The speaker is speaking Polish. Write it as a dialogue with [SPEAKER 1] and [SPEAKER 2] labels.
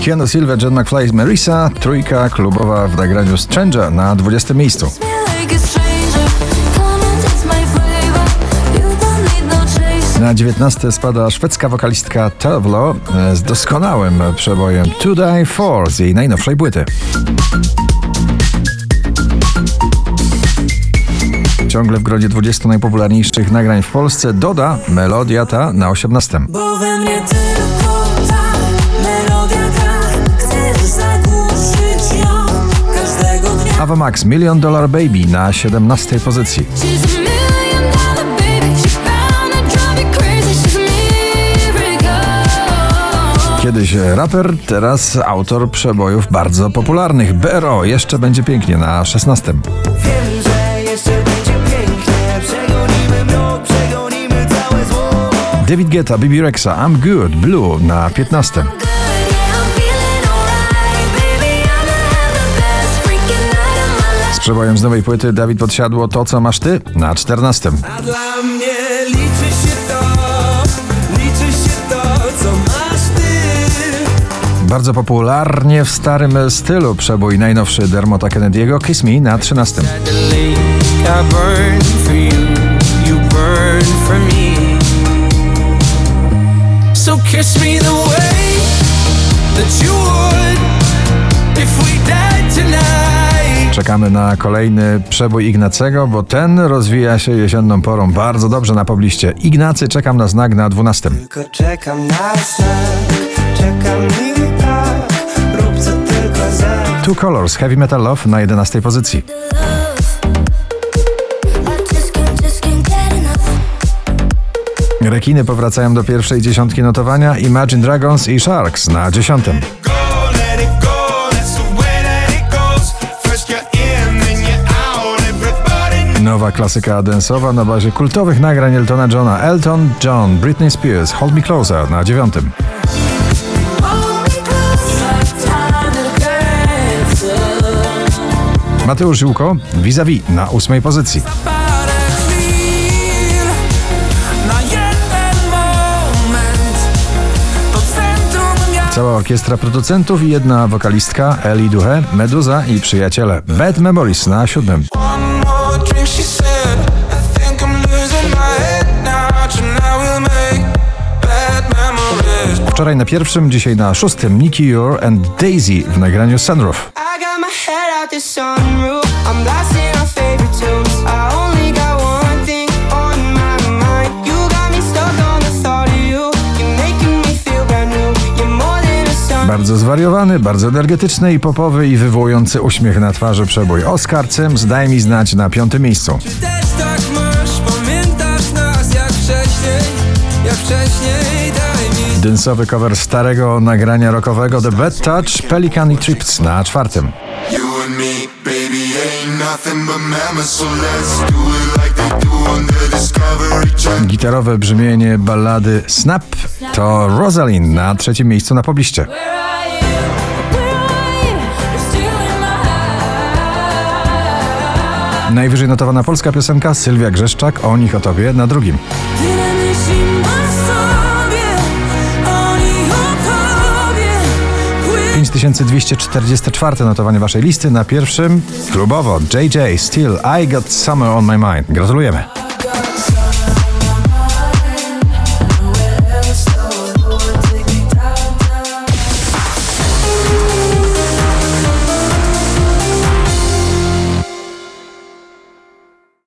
[SPEAKER 1] Keanu Silva, John McFly Marisa, trójka klubowa w nagraniu Stranger na 20 miejscu. Na 19 spada szwedzka wokalistka Tavlo e, z doskonałym przebojem To Die For z jej najnowszej płyty. Ciągle w gronie 20 najpopularniejszych nagrań w Polsce doda melodia ta na 18.
[SPEAKER 2] Bo we mnie tylko
[SPEAKER 1] Ava Max Million Dollar Baby na 17 pozycji. Kiedyś raper, teraz autor przebojów bardzo popularnych. BRO jeszcze będzie pięknie na 16.
[SPEAKER 3] Wiem, że jeszcze będzie pięknie Przegonimy mrok, przegonimy całe zło
[SPEAKER 1] David Guetta, Bibi Rexa, I'm Good, Blue na 15. Z przebojem z nowej płyty Dawid Podsiadło To co masz ty na 14.
[SPEAKER 3] A dla mnie liczy się to Liczy się to, co masz ty
[SPEAKER 1] Bardzo popularnie w starym stylu przebój najnowszy Dermota Kennedy'ego Kiss Me na 13.
[SPEAKER 3] the lake I burn for you You burn for me So kiss me the way That you
[SPEAKER 1] Czekamy na kolejny przebój Ignacego, bo ten rozwija się jesienną porą bardzo dobrze na pobliście. Ignacy czekam na znak na 12.
[SPEAKER 3] Tylko czekam na znak Czekam i tak Rób co tylko za
[SPEAKER 1] Two Colors Heavy Metal Love na 11 pozycji. Rekiny powracają do pierwszej dziesiątki notowania Imagine Dragons i Sharks na 10. Nowa klasyka dance'owa na bazie kultowych nagrań Eltona Johna. Elton John, Britney Spears, Hold Me Closer na 9.
[SPEAKER 2] Hold me close Time to dance
[SPEAKER 1] Mateusz Ziółko, Vis-a-vis na 8 pozycji. Cała orkiestra producentów i jedna wokalistka Eli Duhe, Meduza i przyjaciele. Bad Memories na 7. Wczoraj na pierwszym, dzisiaj na szóstym. Nicky Ure and Daisy w nagraniu Sunroof. Bardzo zwariowany, bardzo energetyczny i popowy i wywołujący uśmiech na twarzy przebój. Oscar Cyms daj mi znać na piątym miejscu.
[SPEAKER 3] Też tak masz, pamiętasz nas jak wcześniej? Jak wcześniej, daj mi
[SPEAKER 1] Dynsowy cover starego nagrania rockowego The Bad Touch, Pelican i Trips na czwartym.
[SPEAKER 4] You and me, baby,
[SPEAKER 1] Gitarowe brzmienie ballady Snap to Rosalind na trzecim miejscu na pobliście. Najwyżej notowana polska piosenka Sylwia Grzeszczak o nich o tobie na drugim. 5244 notowanie waszej listy na pierwszym klubowo JJ Still I Got Summer on My Mind. Gratulujemy.